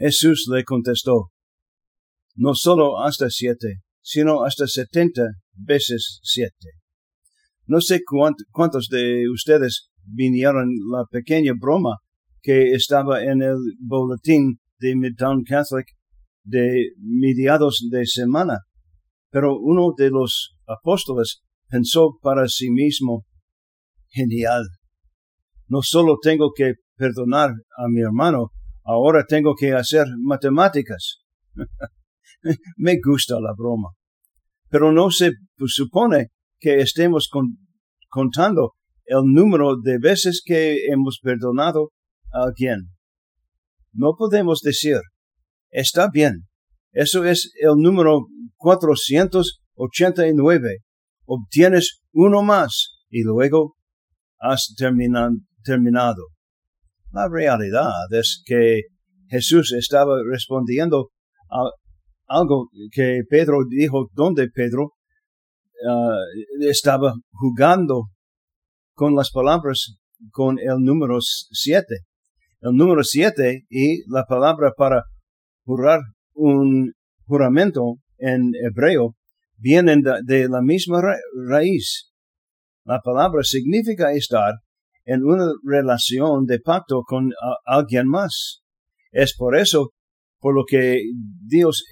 Jesús le contestó, no solo hasta siete, sino hasta setenta veces siete. No sé cuántos de ustedes vinieron la pequeña broma que estaba en el boletín de Midtown Catholic de mediados de semana, pero uno de los apóstoles pensó para sí mismo, genial, no solo tengo que perdonar a mi hermano, ahora tengo que hacer matemáticas. Me gusta la broma. Pero no se supone que estemos contando el número de veces que hemos perdonado a alguien. No podemos decir, está bien, eso es el número 489, obtienes uno más y luego has terminado terminado. La realidad es que Jesús estaba respondiendo a algo que Pedro dijo, donde Pedro ah, estaba jugando con las palabras con el número siete. El número siete y la palabra para jurar un juramento en hebreo vienen de, la misma raíz. La palabra significa estar en una relación de pacto con alguien más. Es por eso por lo que Dios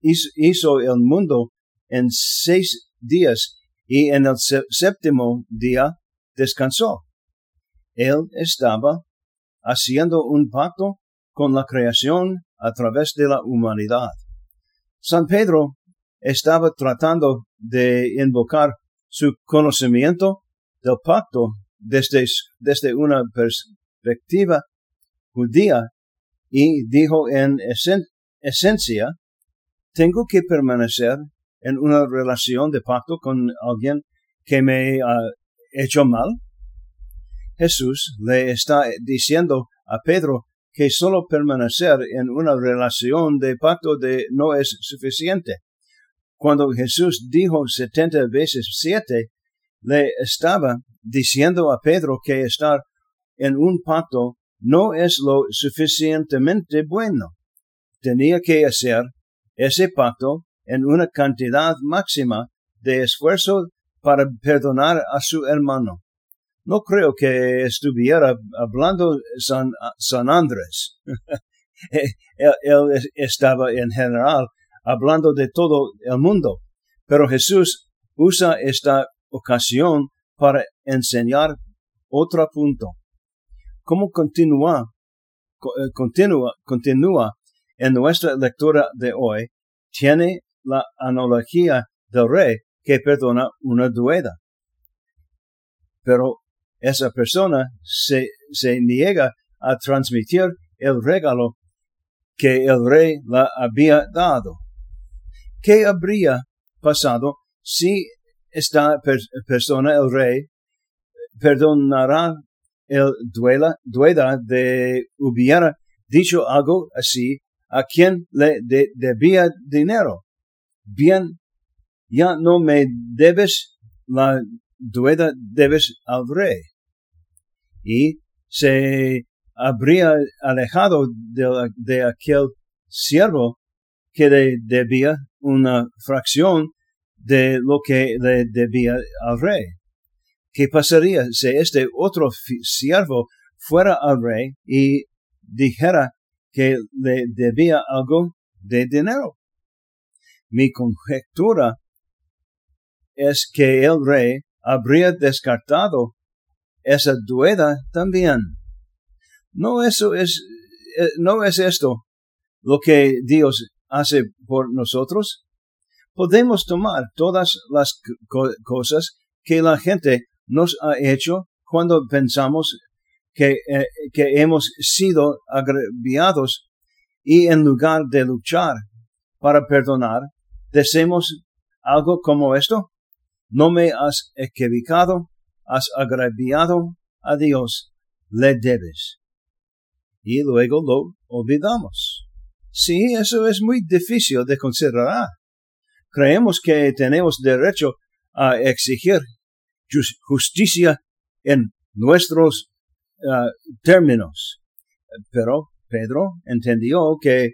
hizo, el mundo en seis días y en el séptimo día descansó. Él estaba haciendo un pacto con la creación a través de la humanidad. San Pedro estaba tratando de invocar su conocimiento del pacto desde, desde una perspectiva judía y dijo en esencia, tengo que permanecer en una relación de pacto con alguien que me ha hecho mal. Jesús le está diciendo a Pedro que solo permanecer en una relación de pacto de no es suficiente. Cuando Jesús dijo setenta veces siete, le estaba diciendo a Pedro que estar en un pacto no es lo suficientemente bueno. Tenía que hacer ese pacto en una cantidad máxima de esfuerzo para perdonar a su hermano. No creo que estuviera hablando San, San Andrés. él estaba en general hablando de todo el mundo. Pero Jesús usa esta ocasión para enseñar otro punto. ¿Cómo continúa, eh, continúa, continúa en nuestra lectura de hoy? Tiene la analogía del rey que perdona una dueda. Pero esa persona se, se niega a transmitir el regalo que el rey la había dado. ¿Qué habría pasado si esta persona, el rey, perdonará el duela, dueda de hubiera dicho algo así a quien le debía dinero. Bien, ya no me debes la dueda, debes al rey. Y se habría alejado de, de aquel siervo que le debía una fracción de lo que le debía al rey. ¿Qué pasaría si este otro siervo fuera al rey y dijera que le debía algo de dinero? Mi conjetura es que el rey habría descartado esa dueda también. No eso es, eh, no es esto lo que Dios hace por nosotros podemos tomar todas las cosas que la gente nos ha hecho cuando pensamos que, eh, que hemos sido agraviados y en lugar de luchar para perdonar, decimos algo como esto. No me has equivocado, has agraviado a Dios, le debes. Y luego lo olvidamos. Sí, eso es muy difícil de considerar creemos que tenemos derecho a exigir justicia en nuestros uh, términos. Pero Pedro entendió que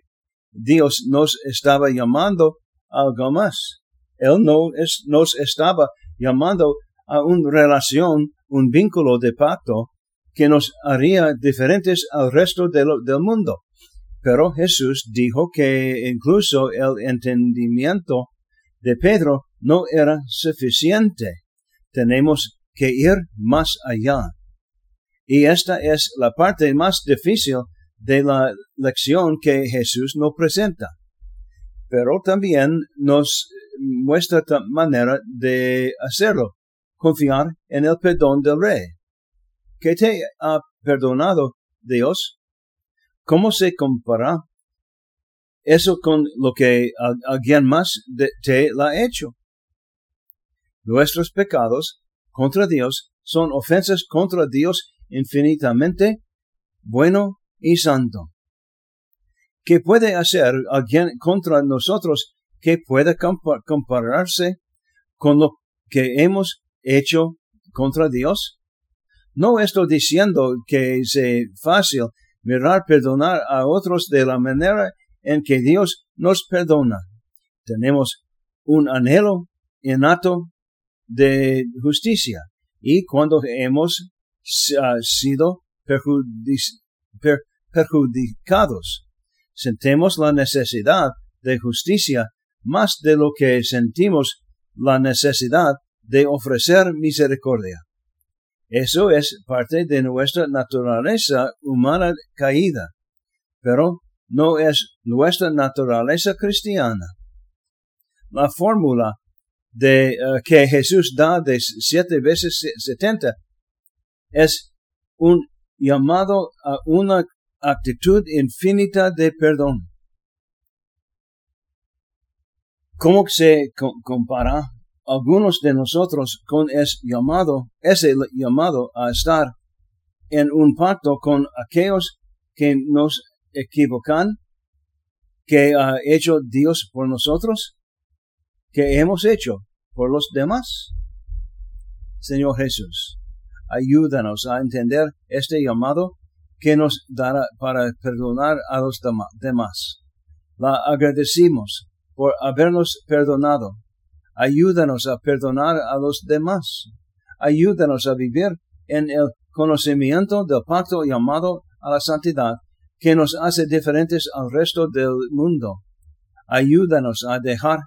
Dios nos estaba llamando a algo más. Él no es, nos estaba llamando a una relación, un vínculo de pacto que nos haría diferentes al resto del mundo. Pero Jesús dijo que incluso el entendimiento de Pedro no era suficiente. Tenemos que ir más allá. Y esta es la parte más difícil de la lección que Jesús nos presenta. Pero también nos muestra manera de hacerlo, confiar en el perdón del rey. ¿Qué te ha perdonado Dios? ¿Cómo se compara eso con lo que alguien más te lo ha hecho? Nuestros pecados contra Dios son ofensas contra Dios infinitamente bueno y santo. ¿Qué puede hacer alguien contra nosotros que pueda compararse con lo que hemos hecho contra Dios? No estoy diciendo que es fácil mirar perdonar a otros de la manera en que Dios nos perdona. Tenemos un anhelo innato de justicia y cuando hemos uh, sido perjudicados, sentimos la necesidad de justicia más de lo que sentimos la necesidad de ofrecer misericordia. Eso es parte de nuestra naturaleza humana caída, pero no es nuestra naturaleza cristiana. La fórmula de uh, que Jesús da de siete veces setenta es un llamado a una actitud infinita de perdón. ¿Cómo se compara algunos de nosotros con ese llamado, ese llamado a estar en un pacto con aquellos que nos equivocan, que ha hecho Dios por nosotros, que hemos hecho por los demás? Señor Jesús, ayúdanos a entender este llamado que nos dará para perdonar a los demás. La agradecimos por habernos perdonado. Ayúdanos a perdonar a los demás. Ayúdanos a vivir en el conocimiento del pacto llamado a la santidad que nos hace diferentes al resto del mundo. Ayúdanos a dejar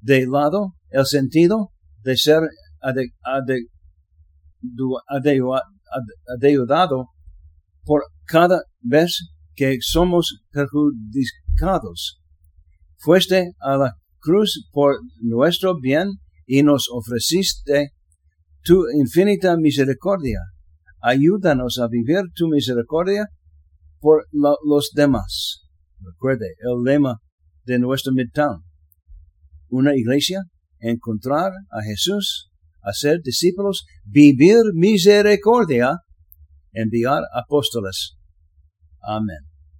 de lado el sentido de ser adeudado por cada vez que somos perjudicados. Fuiste a la cruz por nuestro bien y nos ofreciste tu infinita misericordia. Ayúdanos a vivir tu misericordia por los demás. Recuerde el lema de nuestro Midtown. Una iglesia, encontrar a Jesús, hacer discípulos, vivir misericordia, enviar apóstoles. Amen.